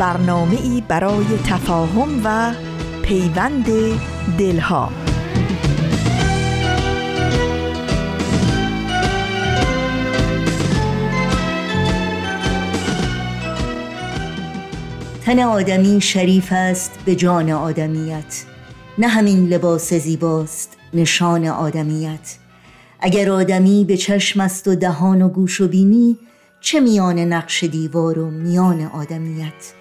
برنامه ای برای تفاهم و پیوند دلها. تن آدمی شریف است به جان آدمیت. نه همین لباس زیباست نشان آدمیت. اگر آدمی به چشم است و دهان و گوش و بینی چه میان نقش دیوار و میان آدمیت؟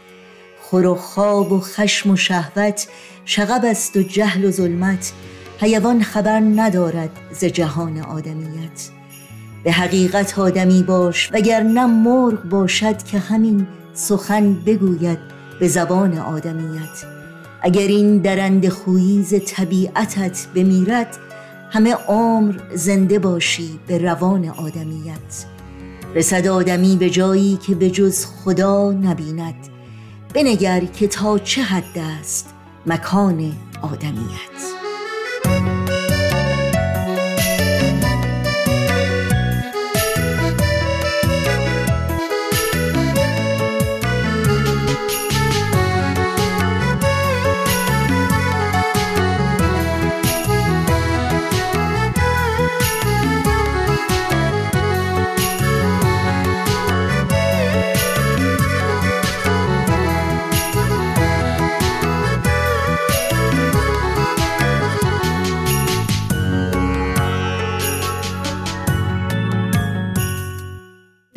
خور و خواب و خشم و شهوت شغب است و جهل و ظلمت. حیوان خبر ندارد ز جهان آدمیت. به حقیقت آدمی باش وگرنه مرغ باشد که همین سخن بگوید به زبان آدمیت. اگر این درند خویز طبیعتت بمیرد همه عمر زنده باشی به روان آدمیت. رسد آدمی به جایی که به جز خدا نبیند. بنگر که تا چه حد است مکان آدمیت.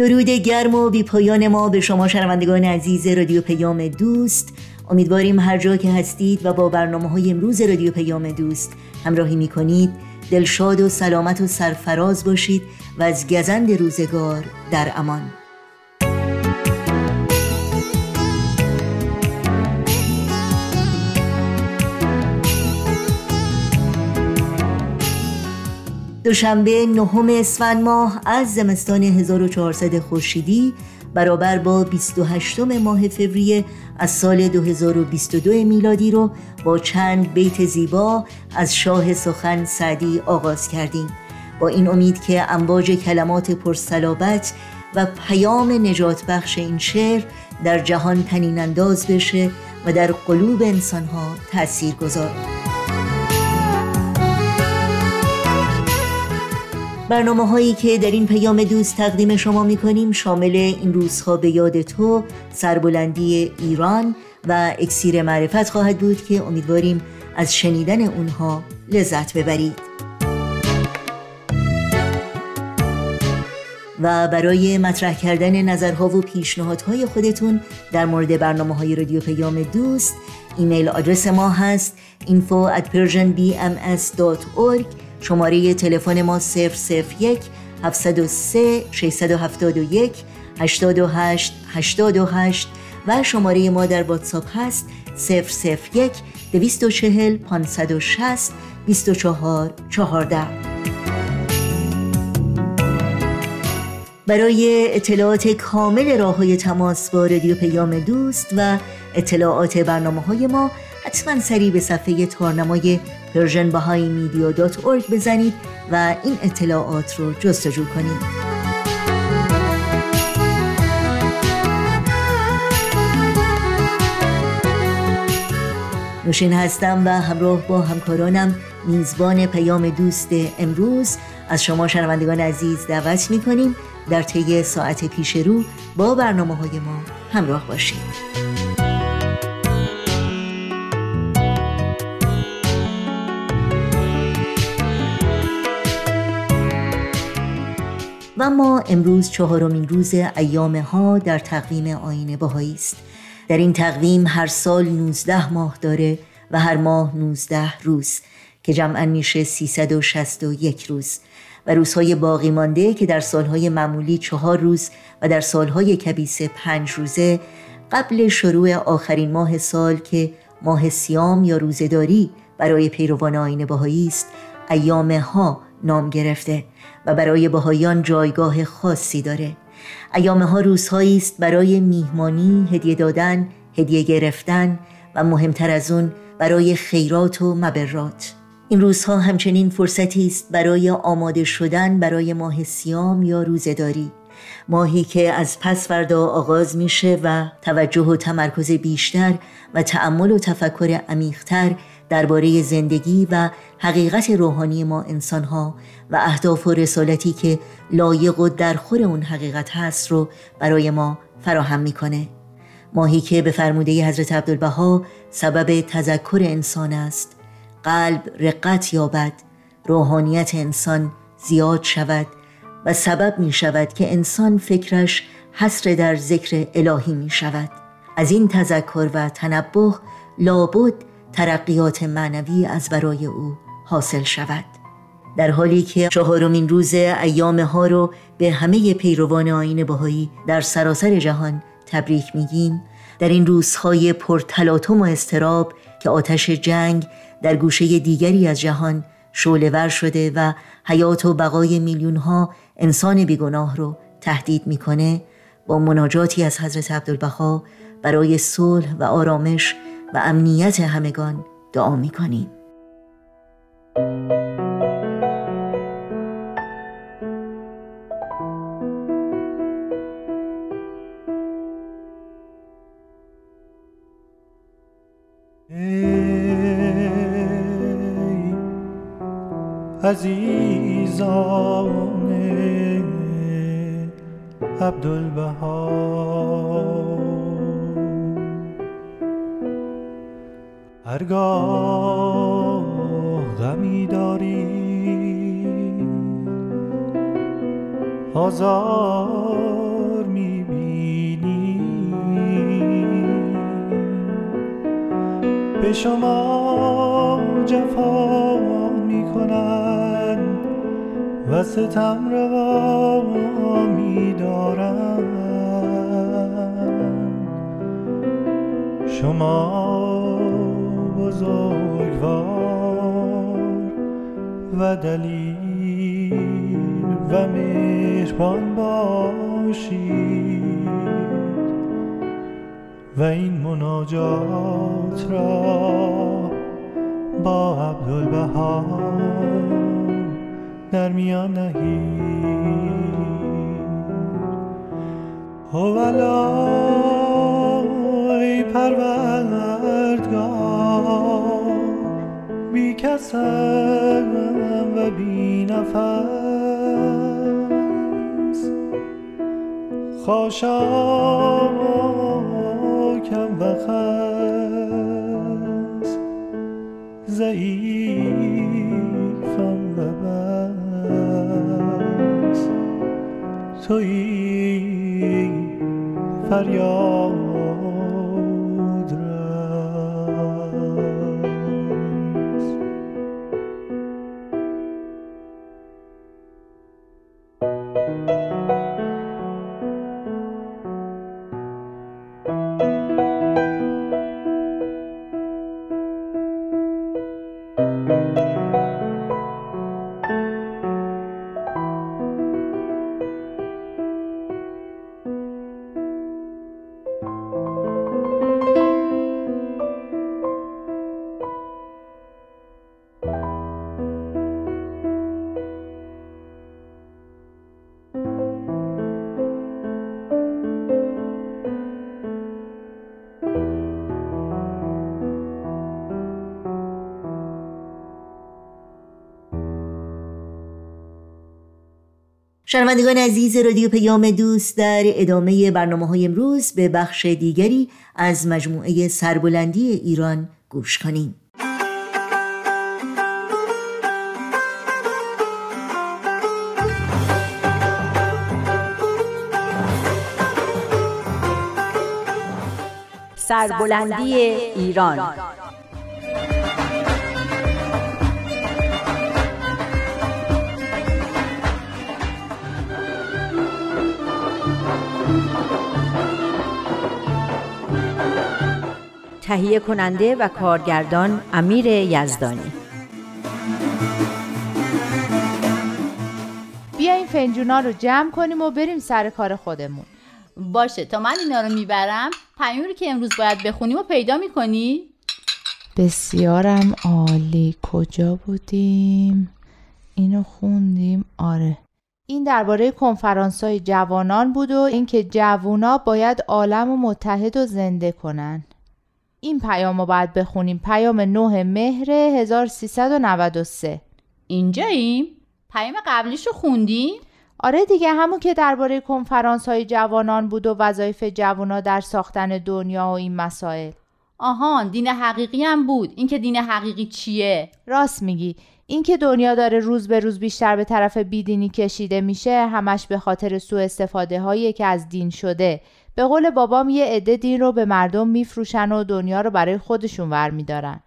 درود گرم و بی پایان ما به شما شنوندگان عزیز رادیو پیام دوست. امیدواریم هر جا که هستید و با برنامه های امروز رادیو پیام دوست همراهی می کنید دلشاد و سلامت و سرفراز باشید و از گزند روزگار در امان. دوشنبه نهم اسفند ماه از زمستان 1400 خورشیدی برابر با 28 ماه فوریه از سال 2022 میلادی رو با چند بیت زیبا از شاه سخن سعدی آغاز کردیم. با این امید که امواج کلمات پرسلابت و پیام نجات بخش این شعر در جهان تنین انداز بشه و در قلوب انسانها تأثیر گذار برنامه هایی که در این پیام دوست تقدیم شما می کنیم شامل این روزها به یاد تو سربلندی ایران و اکسیر معرفت خواهد بود که امیدواریم از شنیدن اونها لذت ببرید. و برای مطرح کردن نظرها و پیشنهادهای خودتون در مورد برنامه های رادیو پیام دوست ایمیل آدرس ما هست info at persianbms.org شماره تلفن ما 001 703 671 828 828 و شماره ما در واتساپ هست 001 240 560 24 14 برای اطلاعات کامل راه های تماس با رادیو پیام دوست و اطلاعات برنامه های ما حتما سریع به صفحه تارنمای پرژن بزنید و این اطلاعات رو جستجو کنید. نوشین هستم و همراه با همکارانم میزبان پیام دوست امروز. از شما شنوندگان عزیز دعوت می کنیم در طی ساعت پیش رو با برنامه های ما همراه باشید. و ما امروز چهارمین روز ایام ها در تقویم آین بهایی است. در این تقویم هر سال 19 ماه داره و هر ماه 19 روز که جمعا میشه 361 روز. و روزهای باقی مانده که در سالهای معمولی چهار روز و در سالهای کبیسه پنج روزه قبل شروع آخرین ماه سال که ماه سیام یا روزهداری برای پیروان آین بهایی است ایام ها نام گرفته. و برای بهاییان جایگاه خاصی داره. ایام ها روزهایی است برای میهمانی، هدیه دادن، هدیه گرفتن و مهمتر از اون برای خیرات و مبرات. این روزها همچنین فرصتی است برای آماده شدن برای ماه سیام یا روزداری ماهی که از پس فردا آغاز میشه و توجه و تمرکز بیشتر و تأمل و تفکر عمیقتر درباره زندگی و حقیقت روحانی ما انسانها و اهداف و رسالتی که لایق و درخور اون حقیقت هست رو برای ما فراهم می‌کنه. ماهی که به فرموده حضرت عبدالبها سبب تذکر انسان است. قلب رقت یابد روحانیت انسان زیاد شود و سبب می شود که انسان فکرش حسر در ذکر الهی می شود از این تذکر و تنبه لابد ترقیات معنوی از برای او حاصل شود. در حالی که چهارمین روز ایام ها رو به همه پیروان آین بهایی در سراسر جهان تبریک میگیم در این روزهای پرتلاطم و استراب که آتش جنگ در گوشه دیگری از جهان شعلهور شده و حیات و بقای میلیون ها انسان بیگناه رو تهدید می‌کنه با مناجاتی از حضرت عبدالبها برای صلح و آرامش و امنیت همگان دعا می‌کنیم. عزیزان عبدالبها. هرگاه غمی داری. آزار می‌بینی. به شما جفا می‌کنن و ستم روا میدارن. شما بزرگوار و دلیل و مهربان باشید و این مناجات را با عبدالبها در میان نهید. هوالای پروردگار کسم و بی نفس خاشاکم و خس ضعیفم و بس. توی فریاد. شنوندگان عزیز رادیو پیام دوست در ادامه برنامه های امروز به بخش دیگری از مجموعه سربلندی ایران گوش کنیم. سربلندی ایران. تهیه کننده و کارگردان امیر یزدانی. بیا این فنجونا رو جمع کنیم و بریم سر کار خودمون. باشه تا من اینا رو می‌برم پیامی که امروز باید بخونیم و پیدا می‌کنی؟ بسیارم عالی کجا بودیم؟ اینو خوندیم آره. این درباره کنفرانس های جوانان بود و اینکه جوونا باید عالم و متحد و زنده کنن. این پیام رو باید بخونیم. پیام 9 مهر 1393 اینجاییم؟ پیام قبلیش رو خوندیم؟ آره دیگه همون که درباره کنفرانس های جوانان بود و وظایف جوانا در ساختن دنیا و این مسائل. آهان دین حقیقی هم بود. اینکه دین حقیقی چیه؟ راست میگی. اینکه دنیا داره روز به روز بیشتر به طرف بیدینی کشیده میشه همش به خاطر سوء استفاده هایی که از دین شده. به قول بابام یه عده دین رو به مردم میفروشن و دنیا رو برای خودشون ور میدارن.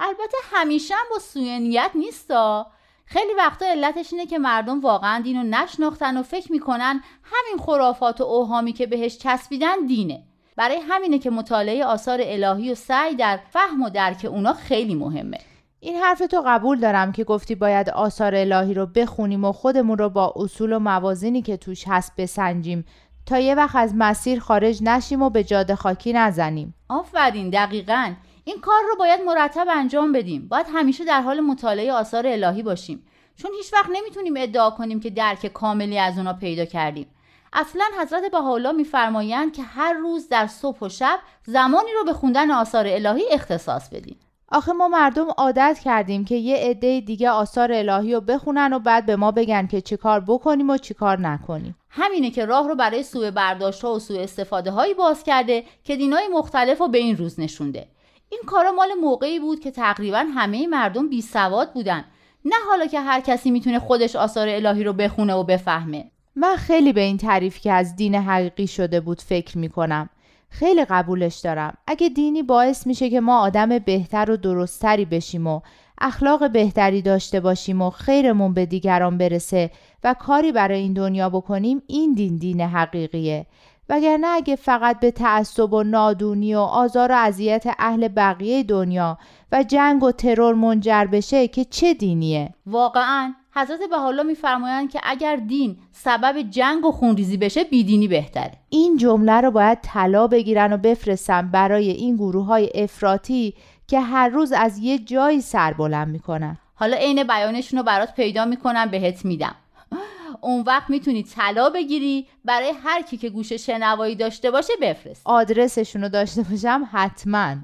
البته همیشه هم با سوی نیت نیستا. خیلی وقتا علتش اینه که مردم واقعا دین رو نشناختن و فکر می‌کنن همین خرافات و اوهامی که بهش چسبیدن دینه. برای همینه که مطالعه آثار الهی و سعی در فهم و درک اونا خیلی مهمه. این حرف تو قبول دارم که گفتی باید آثار الهی رو بخونیم و خودمون رو با اصول و موازینی که توش هست بسنجیم. تا یه وقت از مسیر خارج نشیم و به جاده خاکی نزنیم. آفرین دقیقا. این کار رو باید مرتب انجام بدیم. باید همیشه در حال مطالعه آثار الهی باشیم. چون هیچ وقت نمی‌تونیم ادعا کنیم که درک کاملی از اونا پیدا کردیم. اصلا حضرت بهاءالله میفرمایند که هر روز در صبح و شب زمانی رو به خوندن آثار الهی اختصاص بدیم. آخه ما مردم عادت کردیم که یه عده دیگه آثار الهی رو بخونن و بعد به ما بگن که چیکار بکنیم و چیکار نکنیم. همینه که راه رو برای سوء برداشت ها و سوء استفاده هایی باز کرده که دینای مختلف رو به این روز نشونده. این کارا مال موقعی بود که تقریبا همه مردم بی سواد بودن. نه حالا که هر کسی می‌تونه خودش آثار الهی رو بخونه و بفهمه. من خیلی به این تعریف که از دین حقیقی شده بود فکر می‌کنم. خیلی قبولش دارم. اگه دینی باعث میشه که ما آدم بهتر و درستتری بشیم و اخلاق بهتری داشته باشیم و خیرمون به دیگران برسه و کاری برای این دنیا بکنیم این دین دین حقیقیه. وگرنه اگه فقط به تعصب و نادونی و آزار و اذیت اهل بقیه دنیا و جنگ و ترور منجر بشه که چه دینیه؟ واقعا. حضرت بهاءالله میفرمایند که اگر دین سبب جنگ و خونریزی بشه بیدینی بهتره. این جمله رو باید طلا بگیرن و بفرستن برای این گروه های افراطی که هر روز از یه جایی سر بلند می‌کنن. حالا عین بیانشون رو برات پیدا می‌کنم بهت میدم. اون وقت می‌تونی طلا بگیری برای هر کی که گوش شنوایی داشته باشه بفرست. آدرسشون رو داشته باشم حتما.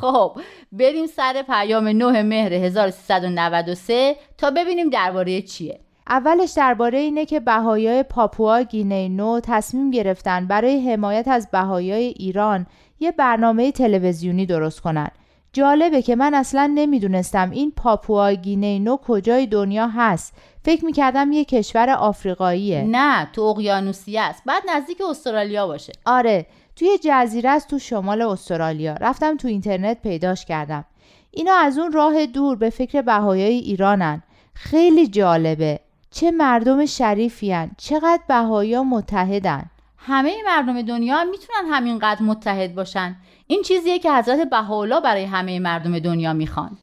خب بریم سر پیام 9 مهر 1393 تا ببینیم درباره چیه. اولش درباره اینه که بهایای پاپوا گینه نو تصمیم گرفتن برای حمایت از بهایای ایران یه برنامه تلویزیونی درست کنن. جالبه که من اصلا نمی‌دونستم این پاپوا گینه نو کجای دنیا هست. فکر می‌کردم یه کشور آفریقاییه. نه تو اقیانوسیه است. بعد نزدیک استرالیا باشه. آره توی جزیره است تو شمال استرالیا. رفتم تو اینترنت پیداش کردم. اینا از اون راه دور به فکر بهایای ایرانن. خیلی جالبه. چه مردم شریفیان چقدر بهایا متحدن. همه مردم دنیا می‌تونن همینقدر متحد باشن. این چیزیه که حضرت بهاءالله برای همه مردم دنیا می‌خوان.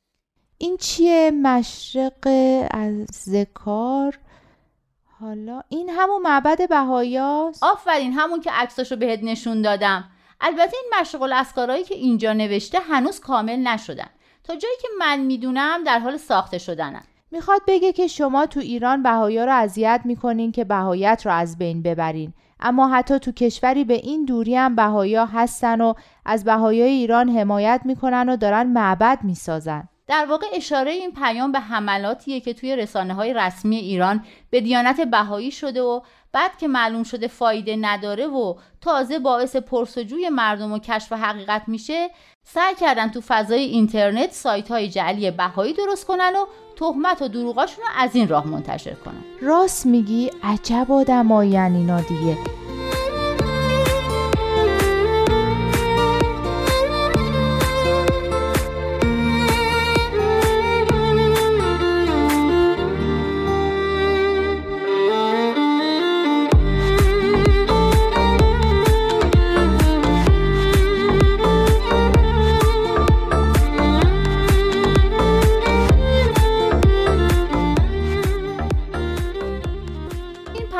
این چیه؟ مشرق از ذکار. حالا این همون معبد بهایاست آفرین همون که عکساشو بهت نشون دادم. البته این مشرق الاسکارهایی که اینجا نوشته هنوز کامل نشدن. تا جایی که من می‌دونم در حال ساخته شدنن. می‌خواد بگه که شما تو ایران بهایا رو اذیت می‌کنین که بهایت رو از بین ببرین. اما حتی تو کشوری به این دوری هم بهایا هستن و از بهایای ایران حمایت می‌کنن و دارن معبد می‌سازن. در واقع اشاره این پیام به حملاتیه که توی رسانه های رسمی ایران به دیانت بهایی شده و بعد که معلوم شده فایده نداره و تازه باعث پرسجوی مردم و کشف حقیقت میشه سعی کردن تو فضای اینترنت سایت های جعلی بهایی درست کنن و تهمت و دروغاشون رو از این راه منتشر کنن. راست میگی عجب آدمایی اینا دیگه.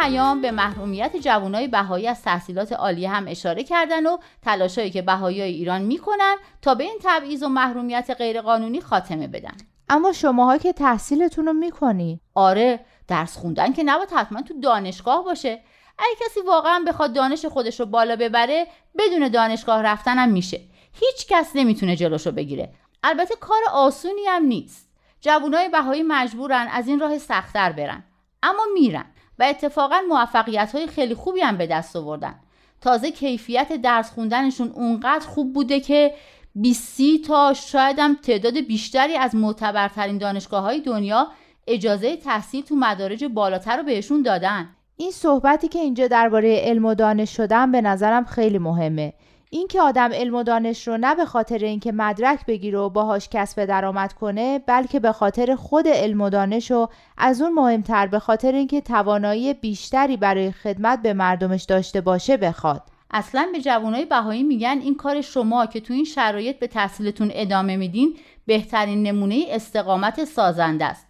پیام به محرومیت جوانای بهایی از تحصیلات عالیه هم اشاره کردن و تلاشایی که بهایی ایران می‌کنن تا به این تبعیض و محرومیت غیرقانونی خاتمه بدن. اما شماها که تحصیلتون رو می‌کنی. آره درس خوندن که نباید حتما تو دانشگاه باشه. اگه کسی واقعا بخواد دانش خودش رو بالا ببره بدون دانشگاه رفتنم میشه. هیچ کس نمی‌تونه جلوشو بگیره. البته کار آسونی هم نیست. جوانای بهایی مجبورن از این راه سختتر برن. اما میرن. و اتفاقا موفقیت های خیلی خوبی هم به دست آوردن. تازه کیفیت درس خوندنشون اونقدر خوب بوده که 20 تا شاید هم تعداد بیشتری از معتبرترین دانشگاه های دنیا اجازه تحصیل تو مدارج بالاتر رو بهشون دادن. این صحبتی که اینجا درباره علم و دانش شدن به نظرم خیلی مهمه. اینکه آدم علم و دانش رو نه به خاطر اینکه مدرک بگیره و باهاش کسب درآمد کنه بلکه به خاطر خود علم و دانش و از اون مهمتر به خاطر اینکه توانایی بیشتری برای خدمت به مردمش داشته باشه بخواد. اصلا به جوانای بهایی میگن این کار شما که تو این شرایط به تحصیلتون ادامه میدین بهترین نمونه استقامت سازنده است.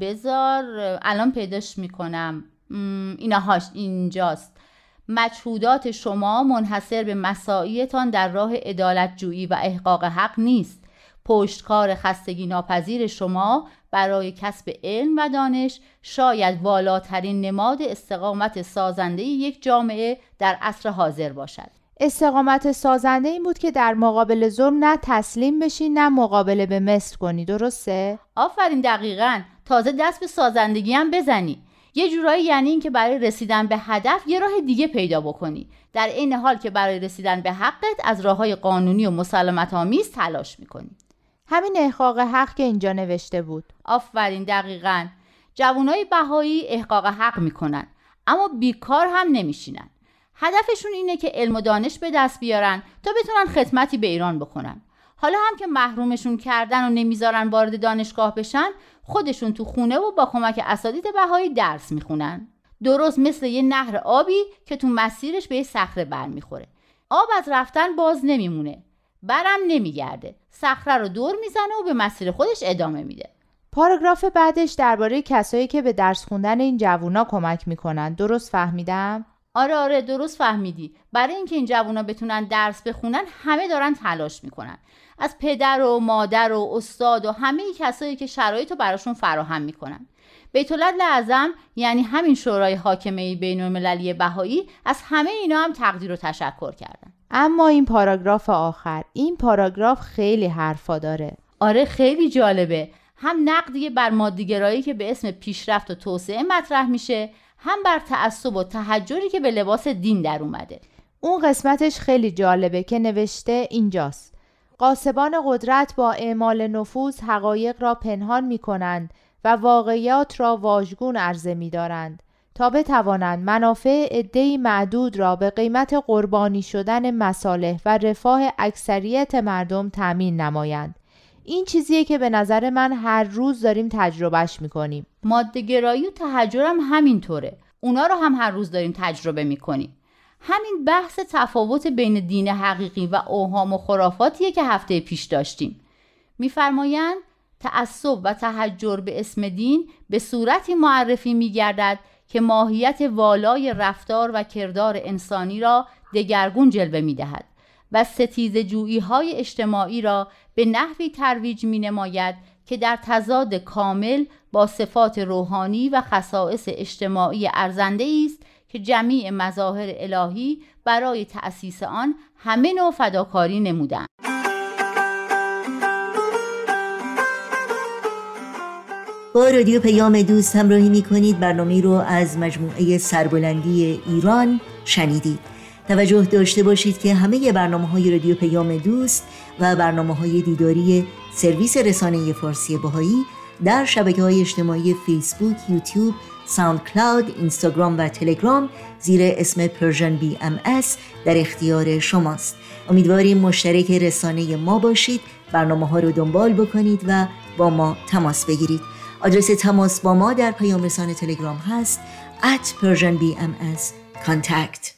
بذار الان پیداش می‌کنم. اینهاش اینجاست. مجهودات شما منحصر به مساعیتان در راه ادالت جویی و احقاق حق نیست. پشتکار خستگی ناپذیر شما برای کسب علم و دانش شاید والاترین نماد استقامت سازنده یک جامعه در عصر حاضر باشد. استقامت سازنده این بود که در مقابل ظلم نه تسلیم بشی نه مقابله به مثل کنی درسته؟ آفرین دقیقا. تازه دست به سازندگی هم بزنی. یه جورایی یعنی اینکه برای رسیدن به هدف یه راه دیگه پیدا بکنی. در این حال که برای رسیدن به حقت از راه های قانونی و مسلمت آمیز تلاش می‌کنی. همین احقاق حق که اینجا نوشته بود. آفرین دقیقا. جوانای بهایی احقاق حق می‌کنن اما بیکار هم نمیشینن. هدفشون اینه که علم و دانش به دست بیارن تا بتونن خدمتی به ایران بکنن حالا هم که محرومشون کردن و نمی‌ذارن وارد دانشگاه بشن خودشون تو خونه و با کمک اساتید بهایی درس می‌خونن. درست مثل یه نهر آبی که تو مسیرش به یه صخره برمیخوره. آب از رفتن باز نمیمونه. برم نمیگرده. صخره رو دور می‌زنه و به مسیر خودش ادامه میده. پاراگراف بعدش درباره کسایی که به درس خوندن این جوونا کمک می‌کنن. درست فهمیدم؟ آره آره درست فهمیدی. برای اینکه این جوونا بتونن درس بخونن همه دارن تلاش می‌کنن. از پدر و مادر و استاد و همه کسایی که شرایط رو براشون فراهم می‌کنن. بیت اعظم یعنی همین شورای حاکمه بین المللی بهایی از همه اینا هم تقدیر و تشکر کردن. اما این پاراگراف آخر این پاراگراف خیلی حرفا داره. آره خیلی جالبه. هم نقدی بر مادیگرایی که به اسم پیشرفت و توسعه مطرح میشه هم بر تعصب و تحجری که به لباس دین در اومده. اون قسمتش خیلی جالبه که نوشته اینجاست. قاسبان قدرت با اعمال نفوذ حقایق را پنهان می کنند و واقعیات را واژگون عرضه می دارند تا بتوانند منافع عدهای معدود را به قیمت قربانی شدن مصالح و رفاه اکثریت مردم تأمین نمایند. این چیزیه که به نظر من هر روز داریم تجربهش می‌کنیم. مادهگرایی و تحجر هم همینطوره. اونا رو هم هر روز داریم تجربه می‌کنیم. همین بحث تفاوت بین دین حقیقی و اوهام و خرافاتیه که هفته پیش داشتیم. میفرمایند تعصب و تحجر به اسم دین به صورتی معرفی میگردد که ماهیت والای رفتار و کردار انسانی را دگرگون جلوه می‌دهد و ستیز جویی های اجتماعی را به نحوی ترویج می نماید که در تضاد کامل با صفات روحانی و خصائص اجتماعی ارزنده است که جمیع مظاهر الهی برای تأسیس آن همه نوع فداکاری نمودند. با رادیو پیام دوست همراهی می کنید برنامه رو از مجموعه سربلندی ایران شنیدید توجه داشته باشید که همه برنامه های رادیو پیام دوست و برنامه های دیداری سرویس رسانه فارسی باهایی در شبکه های اجتماعی فیسبوک، یوتیوب، ساندکلاود، اینستاگرام و تلگرام زیر اسم Persian BMS در اختیار شماست. امیدواریم مشترک رسانه ما باشید برنامه ها رو دنبال بکنید و با ما تماس بگیرید. آدرس تماس با ما در پیام رسانه تلگرام هست at Persian BMS contact.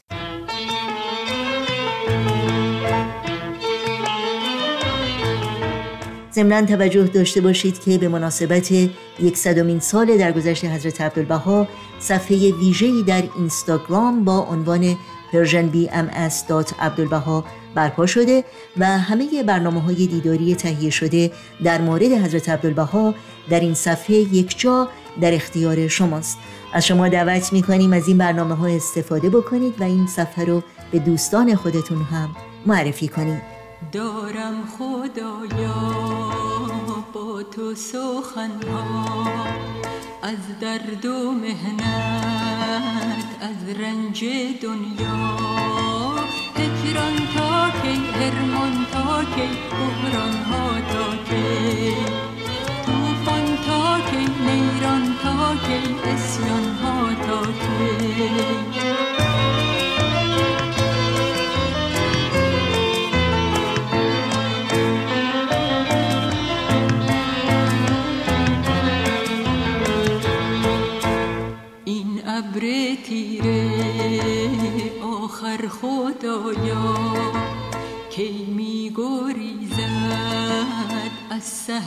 ضمنا توجه داشته باشید که به مناسبت یکصدمین سال درگذشت حضرت عبدالبها صفحه ویژه‌ای در اینستاگرام با عنوان persianbms.abdulbaha برپا شده و همه برنامه های دیداری تهیه شده در مورد حضرت عبدالبها در این صفحه یک جا در اختیار شماست. از شما دعوت می‌کنیم از این برنامه ها استفاده بکنید و این صفحه رو به دوستان خودتون هم معرفی کنید. دارم خدایا با تو سخنها از درد و مهنت از رنج دنیا. هجران تا کی هرمان تا کی بحران ها تا کی. توفان تا کی نیران تا کی اسیان ها تا کی. از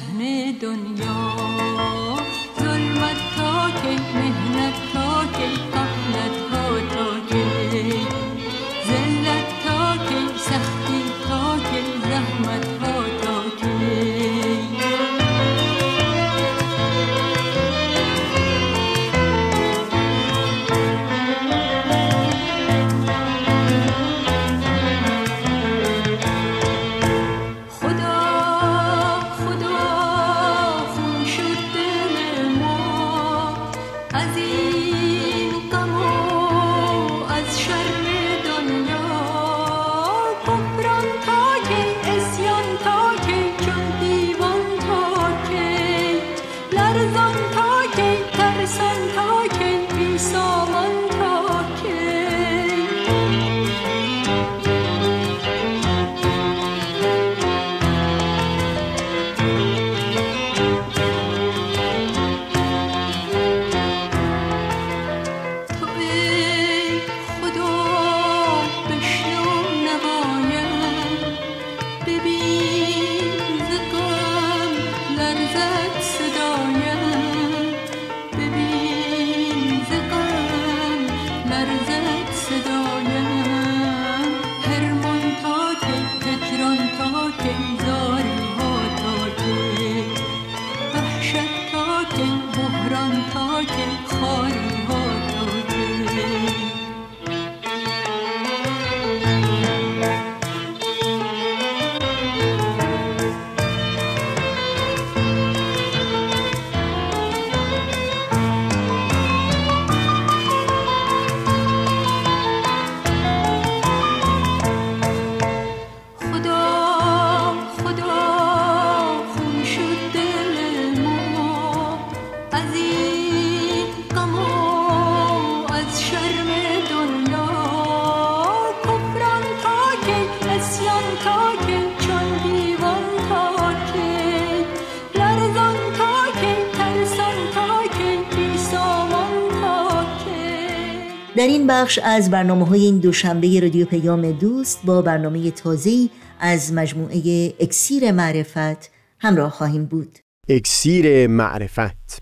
این بخش از برنامه های این دوشنبه رادیو پیام دوست با برنامه تازه‌ای از مجموعه اکسیر معرفت همراه خواهیم بود. اکسیر معرفت.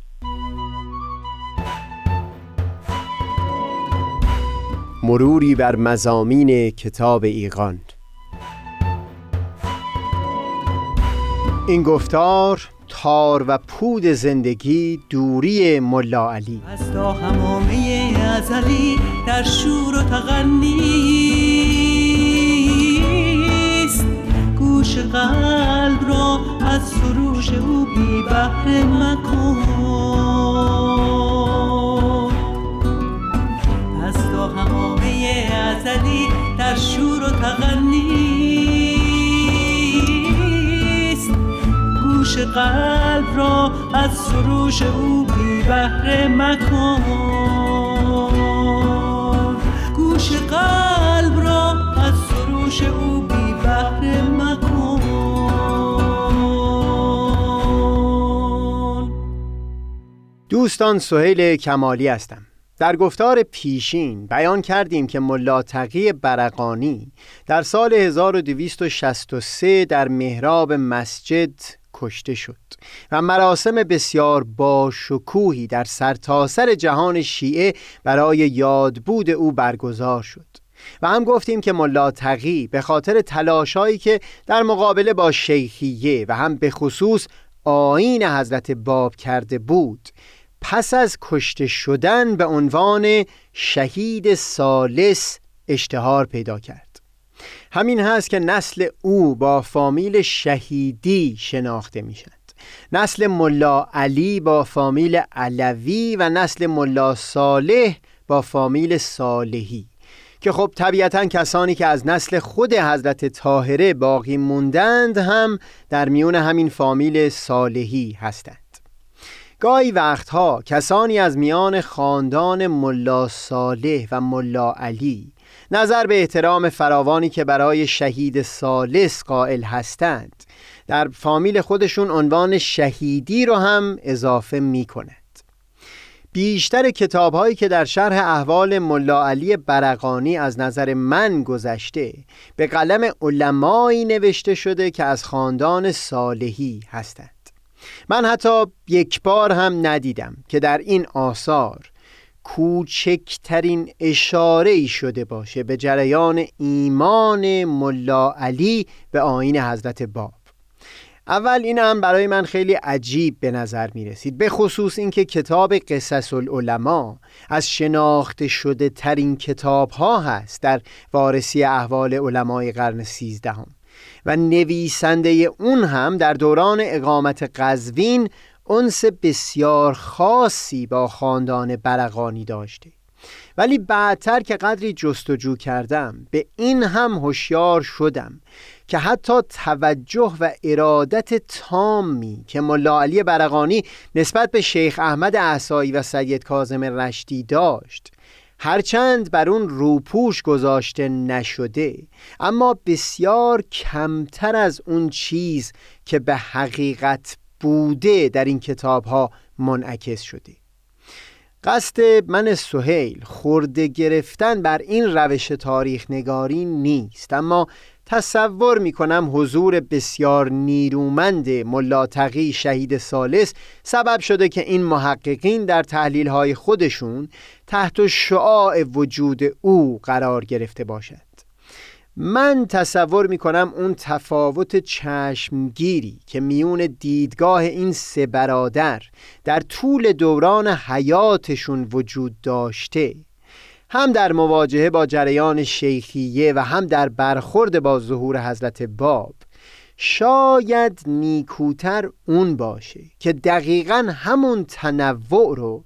مروری بر مزامین کتاب ایقان این گفتار تار و پود زندگی دوری ملا علی. از تا همامه ازلی در شور و تغنیست گوش قلب را از سروش او بی بهره مکن. از تا همامه ازلی در شور و تغنیست قلب را از سروش او بی بهره مکن. گوش قلب را از سروش او بی بهره مکن. دوستان سهیل کمالی هستم. در گفتار پیشین بیان کردیم که ملا تقی برقانی در سال 1263 در محراب مسجد کشته شد و مراسم بسیار باشکوهی در سرتاسر جهان شیعه برای یادبود او برگزار شد و هم گفتیم که ملا تقی به خاطر تلاشایی که در مقابله با شیخیه و هم به خصوص آین حضرت باب کرده بود پس از کشته شدن به عنوان شهید سالس اشتهار پیدا کرد. همین هست که نسل او با فامیل شهیدی شناخته می شد نسل ملا علی با فامیل علوی و نسل ملا صالح با فامیل صالحی. که خب طبیعتا کسانی که از نسل خود حضرت طاهره باقی موندند هم در میون همین فامیل صالحی هستند. گاهی وقتها کسانی از میان خاندان ملا صالح و ملا علی نظر به احترام فراوانی که برای شهید سالس قائل هستند. در فامیل خودشون عنوان شهیدی رو هم اضافه می کند بیشتر کتاب هایی که در شرح احوال ملا علی برقانی از نظر من گذشته به قلم علمایی نوشته شده که از خاندان صالحی هستند. من حتی یک بار هم ندیدم که در این آثار کوچکترین اشاره ای شده باشه به جریان ایمان ملا علی به آین حضرت باب. اول این هم برای من خیلی عجیب به نظر می رسید به خصوص اینکه کتاب قصص العلماء از شناخته شده ترین کتاب ها هست در وارسی احوال علمای قرن سیزدهم. و نویسنده اون هم در دوران اقامت قزوین انس بسیار خاصی با خاندان برقانی داشته. ولی بعدتر که قدری جستجو کردم به این هم هوشیار شدم که حتی توجه و ارادت تامی که ملا علی برقانی نسبت به شیخ احمد احسایی و سید کازم رشدی داشت هرچند بر اون روپوش گذاشته نشده اما بسیار کمتر از اون چیز که به حقیقت بوده در این کتاب ها منعکس شده قصد من سهیل خورده گرفتن بر این روش تاریخ نگاری نیست اما تصور می کنم حضور بسیار نیرومند ملاتقی شهید سالس سبب شده که این محققین در تحلیل های خودشون تحت شعاع وجود او قرار گرفته باشد. من تصور می کنم اون تفاوت چشمگیری که میون دیدگاه این سه برادر در طول دوران حیاتشون وجود داشته هم در مواجهه با جریان شیخیه و هم در برخورد با ظهور حضرت باب شاید نیکوتر اون باشه که دقیقا همون تنوع رو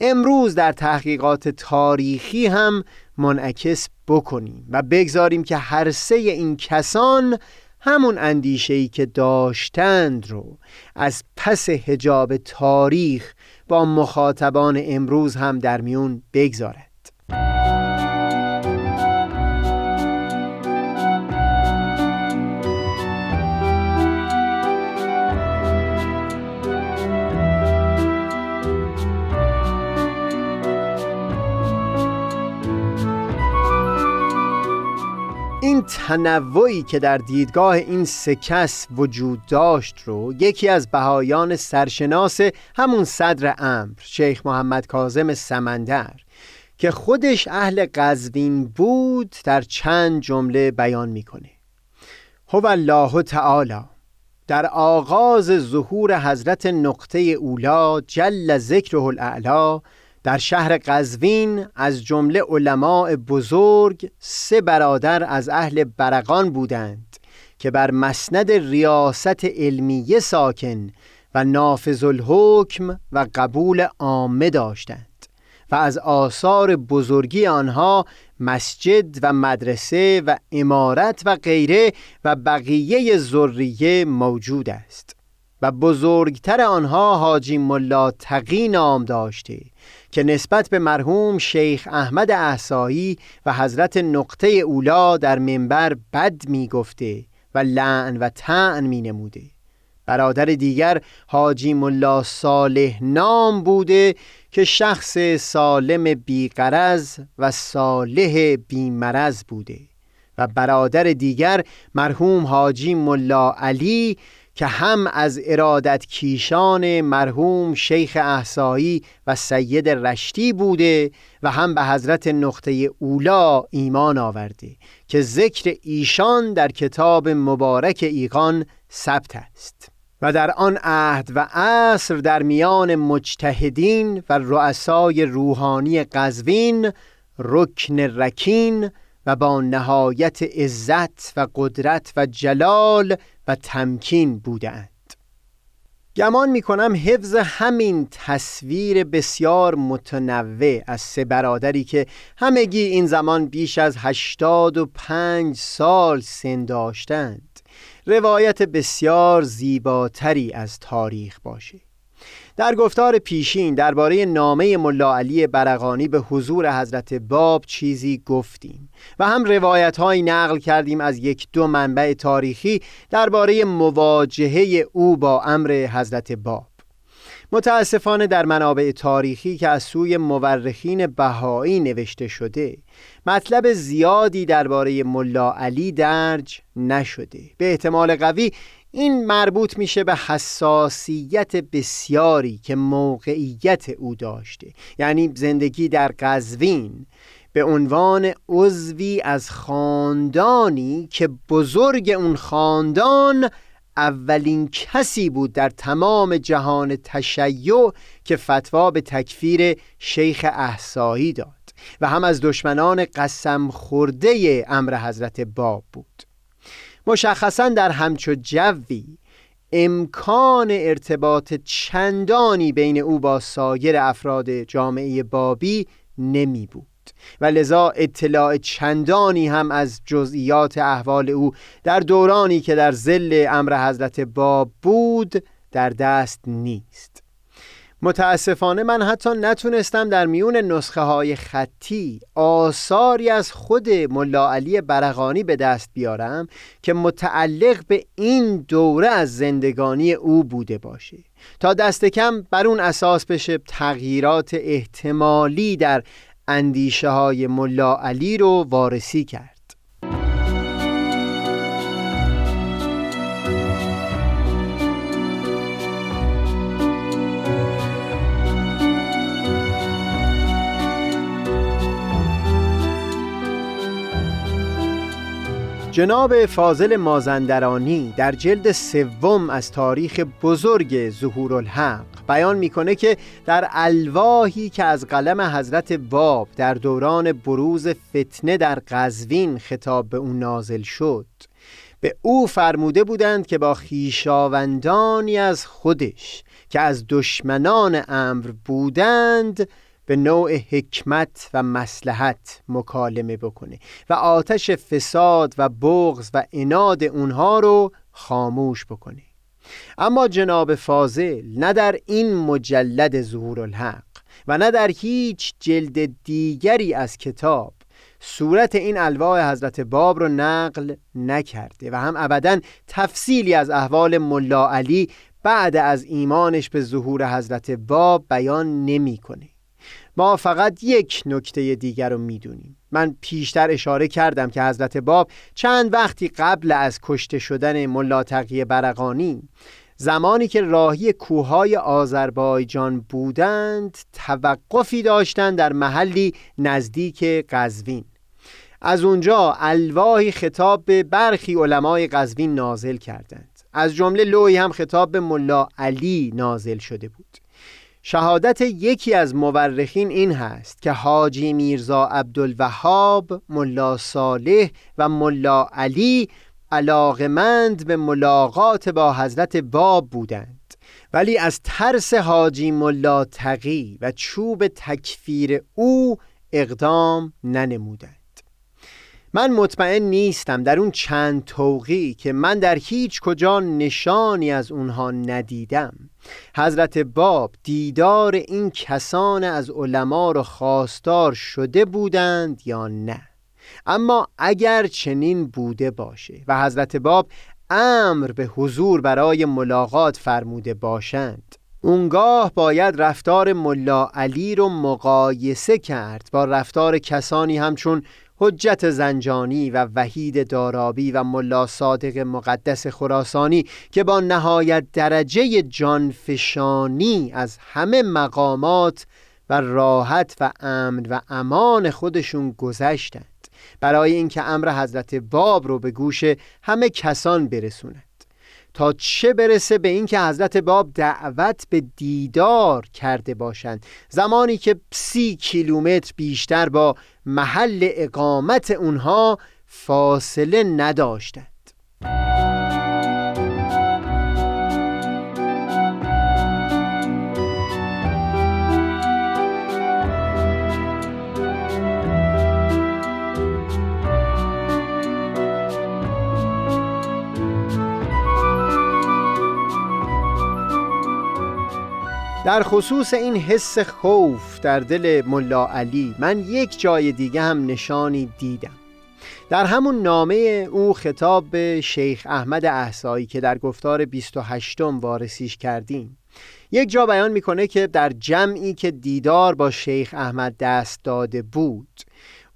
امروز در تحقیقات تاریخی هم منعکس بکنیم و بگذاریم که هر سه این کسان همون اندیشه‌ای که داشتند رو از پس هجاب تاریخ با مخاطبان امروز هم در میون بگذارد این تنوعی که در دیدگاه این سه کس وجود داشت رو یکی از بهایان سرشناس همون صدر امر شیخ محمد کاظم سمندر که خودش اهل قزوین بود در چند جمله بیان می‌کنه. هو الله تعالی در آغاز ظهور حضرت نقطه اولا جل ذکره الاعلا در شهر قزوین از جمله علماء بزرگ سه برادر از اهل برقان بودند که بر مسند ریاست علمیه ساکن و نافذ الحکم و قبول عامه داشتند و از آثار بزرگی آنها مسجد و مدرسه و امارت و غیره و بقیه ذریه موجود است و بزرگتر آنها حاجی ملا تقی نام داشته که نسبت به مرحوم شیخ احمد احسایی و حضرت نقطه اولا در منبر بد می گفته و لعن و تعن می نموده برادر دیگر حاجی ملا صالح نام بوده که شخص سالم بیقرز و صالح بیمرز بوده و برادر دیگر مرحوم حاجی ملا علی که هم از ارادت کیشان مرحوم شیخ احسایی و سید رشتی بوده و هم به حضرت نقطه اولا ایمان آورده که ذکر ایشان در کتاب مبارک ایقان ثبت است. و در آن عهد و عصر در میان مجتهدین و رؤسای روحانی قزوین رکن رکین و با نهایت عزت و قدرت و جلال و تمکین بودند گمان می کنم حفظ همین تصویر بسیار متنوع از سه برادری که همگی این زمان بیش از هشتاد و پنج سال سن داشتند. روایت بسیار زیباتری از تاریخ باشه. در گفتار پیشین درباره نامه ملا علی برقانی به حضور حضرت باب چیزی گفتیم و هم روایت های نقل کردیم از یک دو منبع تاریخی درباره مواجهه او با امر حضرت باب. متاسفانه در منابع تاریخی که از سوی مورخین بهایی نوشته شده مطلب زیادی درباره ملا علی درج نشده. به احتمال قوی این مربوط میشه به حساسیت بسیاری که موقعیت او داشته. یعنی زندگی در قزوین به عنوان عضوی از خاندانی که بزرگ اون خاندان اولین کسی بود در تمام جهان تشیع که فتوا به تکفیر شیخ احسایی داد. و هم از دشمنان قسم خورده امر حضرت باب بود. مشخصا در همچو جوی امکان ارتباط چندانی بین او با سایر افراد جامعه بابی نمی بود. و لذا اطلاع چندانی هم از جزئیات احوال او در دورانی که در زل امر حضرت باب بود در دست نیست. متاسفانه من حتی نتونستم در میون نسخه های خطی آثاری از خود ملا علی برقانی به دست بیارم که متعلق به این دوره از زندگانی او بوده باشه. تا دست کم بر اون اساس بشه تغییرات احتمالی در اندیشه های ملا علی رو وارسی کرد. جناب فاضل مازندرانی در جلد سوم از تاریخ بزرگ ظهور الحق بیان می‌کنه که در الواحی که از قلم حضرت باب در دوران بروز فتنه در قزوین خطاب به او نازل شد به او فرموده بودند که با خیشاوندانی از خودش که از دشمنان امر بودند به نوع حکمت و مسلحت مکالمه بکنه و آتش فساد و بغض و اناد اونها رو خاموش بکنه اما جناب فاضل نه در این مجلد ظهور الحق و نه در هیچ جلد دیگری از کتاب صورت این الواح حضرت باب رو نقل نکرده و هم ابدا تفصیلی از احوال ملا علی بعد از ایمانش به ظهور حضرت باب بیان نمی‌کنه. ما فقط یک نکته دیگر رو می‌دونیم. من پیشتر اشاره کردم که حضرت باب چند وقتی قبل از کشته شدن ملا تقی برقانی زمانی که راهی کوههای آذربایجان بودند توقفی داشتند در محلی نزدیک قزوین. از اونجا الواحی خطاب به برخی علمای قزوین نازل کردند. از جمله لوی هم خطاب به ملا علی نازل شده بود. شهادت یکی از مورخین این هست که حاجی میرزا عبدالوهاب ملا صالح و ملا علی علاقمند به ملاقات با حضرت باب بودند. ولی از ترس حاجی ملا تقی و چوب تکفیر او اقدام ننمودند. من مطمئن نیستم در اون چند توقی که من در هیچ کجا نشانی از اونها ندیدم. حضرت باب دیدار این کسان از علما رو خواستار شده بودند یا نه. اما اگر چنین بوده باشه و حضرت باب امر به حضور برای ملاقات فرموده باشند اونگاه باید رفتار ملا علی رو مقایسه کرد با رفتار کسانی همچون حجت زنجانی و وحید دارابی و ملا صادق مقدس خراسانی که با نهایت درجه جانفشانی از همه مقامات و راحت و امن و امان خودشون گذشتند. برای اینکه امر حضرت باب رو به گوش همه کسان برسوند تا چه برسه به اینکه حضرت باب دعوت به دیدار کرده باشند. زمانی که سی کیلومتر بیشتر با محل اقامت اونها فاصله نداشتند. در خصوص این حس خوف در دل ملا علی من یک جای دیگه هم نشانی دیدم. در همون نامه او خطاب به شیخ احمد احسایی که در گفتار 28 وارسیش کردیم. یک جا بیان می‌کنه که در جمعی که دیدار با شیخ احمد دست داده بود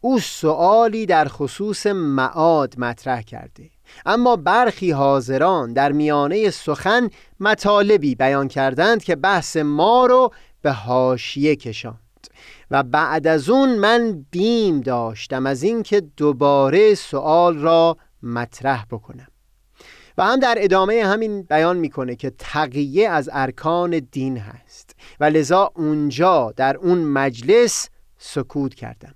او سوالی در خصوص معاد مطرح کرده. اما برخی حاضران در میانه سخن مطالبی بیان کردند که بحث ما رو به هاشیه کشاند. و بعد از اون من بیم داشتم از اینکه دوباره سوال را مطرح بکنم. و هم در ادامه همین بیان می‌کنه که تقیه از ارکان دین هست. و لذا اونجا در اون مجلس سکوت کردم.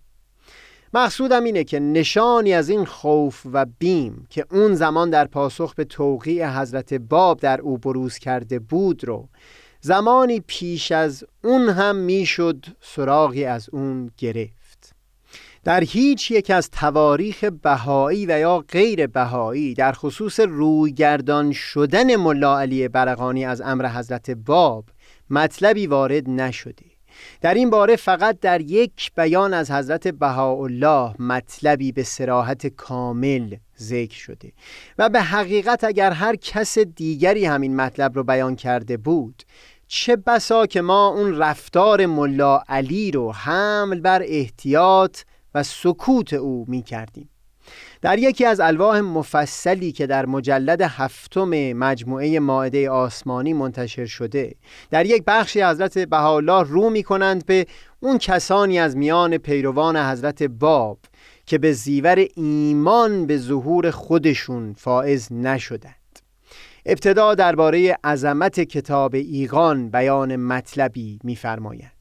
مقصودم اینه که نشانی از این خوف و بیم که اون زمان در پاسخ به توقیع حضرت باب در او بروز کرده بود رو زمانی پیش از اون هم می‌شد سراغی از اون گرفت. در هیچ یک از تواریخ بهایی و یا غیر بهایی در خصوص رویگردان شدن ملا علی برقانی از امر حضرت باب مطلبی وارد نشده در این باره فقط در یک بیان از حضرت بهاءالله مطلبی به سراحت کامل ذکر شده و به حقیقت اگر هر کس دیگری همین مطلب رو بیان کرده بود چه بسا که ما اون رفتار ملا علی رو حمل بر احتیاط و سکوت او می کردیم در یکی از الواح مفصلی که در مجلد هفتم مجموعه ماعده آسمانی منتشر شده در یک بخشی حضرت بهاءالله رو می کنند به اون کسانی از میان پیروان حضرت باب که به زیور ایمان به ظهور خودشون فائز نشدند. ابتدا درباره عظمت کتاب ایقان بیان مطلبی می‌فرماید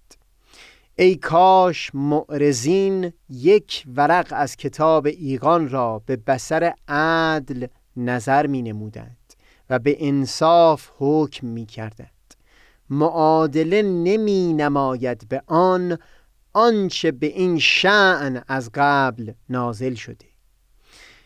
ای کاش معرزین یک ورق از کتاب ایقان را به بسر عدل نظر می نمودند و به انصاف حکم می کردند. معادله نمی نماید به آن آنچه به این شعن از قبل نازل شده.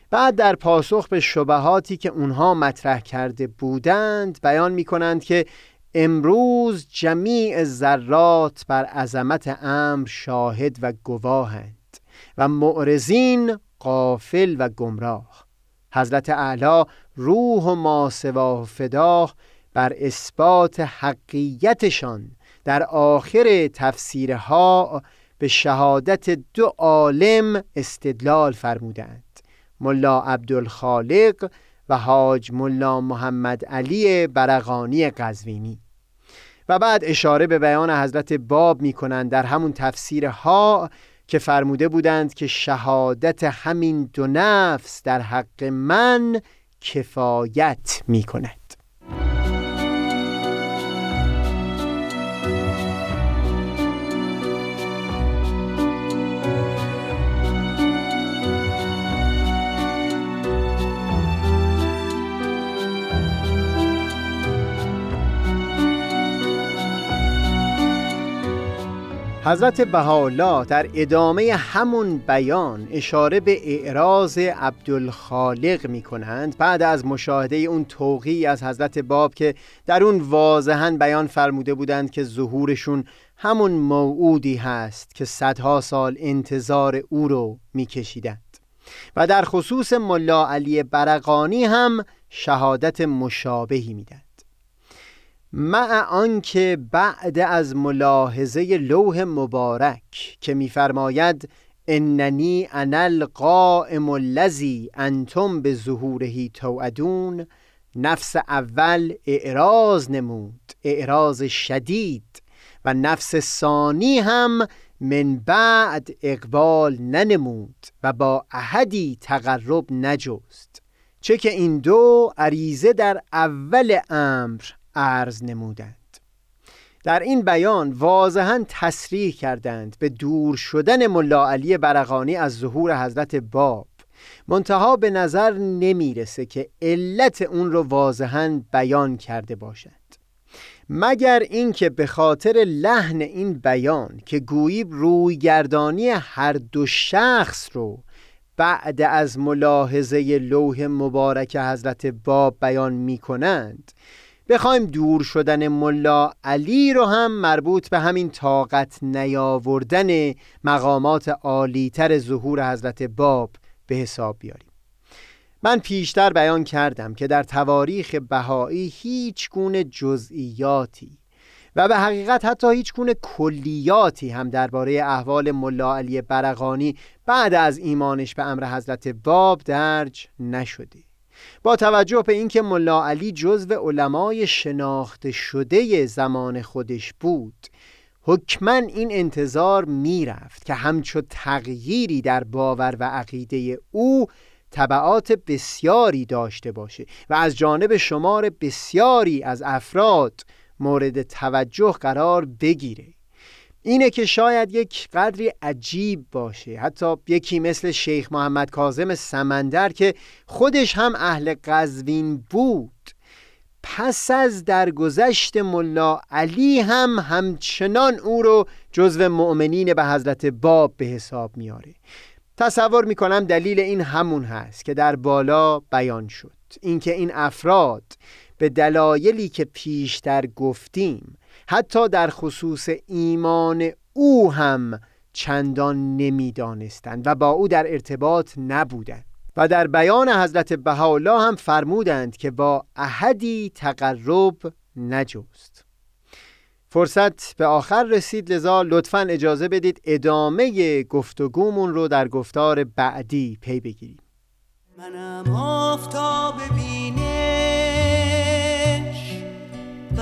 بعد در پاسخ به شبهاتی که اونها مطرح کرده بودند بیان می کنند که امروز جمیع ذرات بر عظمت امر شاهد و گواهند و معرزین قافل و گمراه. حضرت اعلی روح و ماسوا و فداه بر اثبات حقیتشان در آخر تفسیرها به شهادت دو عالم استدلال فرمودند. ملا عبدالخالق و حاج ملا محمد علی برقانی قزوینی. و بعد اشاره به بیان حضرت باب می کنند در همون تفسیر ها که فرموده بودند که شهادت همین دو نفس در حق من کفایت می کند حضرت بهاءالله در ادامه همون بیان اشاره به اعراض عبدالخالق می کنند بعد از مشاهده اون توقی از حضرت باب که در اون واضحا بیان فرموده بودند که ظهورشون همون موعودی هست که صدها سال انتظار او رو می کشیدند و در خصوص ملا علی برقانی هم شهادت مشابهی میدن مع آنکه بعد از ملاحظه لوح مبارک که میفرماید اننی انا القائم الذی انتم به ظهورهی توعدون نفس اول اعراض نمود اعراض شدید و نفس ثانی هم من بعد اقبال ننمود و با احدی تقرب نجست. چه که این دو عریضه در اول امر عرض نمودند. در این بیان واضحا تصریح کردند به دور شدن ملا علی برقانی از ظهور حضرت باب. منتها به نظر نمی‌رسه که علت اون رو واضحا بیان کرده باشد مگر اینکه به خاطر لحن این بیان که گویی رویگردانی هر دو شخص رو بعد از ملاحظه لوح مبارک حضرت باب بیان می کنند بخوایم دور شدن ملا علی رو هم مربوط به همین طاقت نیاوردن مقامات عالیتر ظهور حضرت باب به حساب بیاریم. من پیشتر بیان کردم که در تواریخ بهایی هیچ گونه جزئیاتی و به حقیقت حتی هیچ گونه کلیاتی هم درباره احوال ملا علی برقانی بعد از ایمانش به امر حضرت باب درج نشده. با توجه به اینکه ملا علی جزو علمای شناخته شده زمان خودش بود حکما این انتظار می‌رفت که همچو تغییری در باور و عقیده او طبعات بسیاری داشته باشه و از جانب شمار بسیاری از افراد مورد توجه قرار بگیره. اینه که شاید یک قدری عجیب باشه. حتی یکی مثل شیخ محمد کاظم سمندر که خودش هم اهل قزوین بود پس از درگذشت ملا علی هم همچنان او رو جزو مؤمنین به حضرت باب به حساب میاره. تصور می‌کنم دلیل این همون هست که در بالا بیان شد. اینکه این افراد به دلایلی که پیشتر گفتیم حتی در خصوص ایمان او هم چندان نمی‌دانستند و با او در ارتباط نبودند و در بیان حضرت بهاءالله هم فرمودند که با احدی تقرب نجوست فرصت به آخر رسید لذا لطفا اجازه بدید ادامه گفتگومون رو در گفتار بعدی پی بگیریم. منم آفتاب بینش و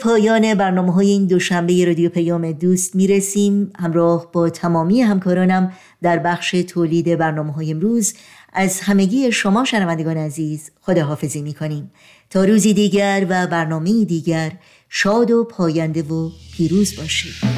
پایان برنامه های این دوشنبه رادیو پیام دوست می‌رسیم. همراه با تمامی همکارانم در بخش تولید برنامه های امروز. از همگی شما شنوندگان عزیز خداحافظی می‌کنیم. تا روزی دیگر و برنامه دیگر شاد و پاینده و پیروز باشید.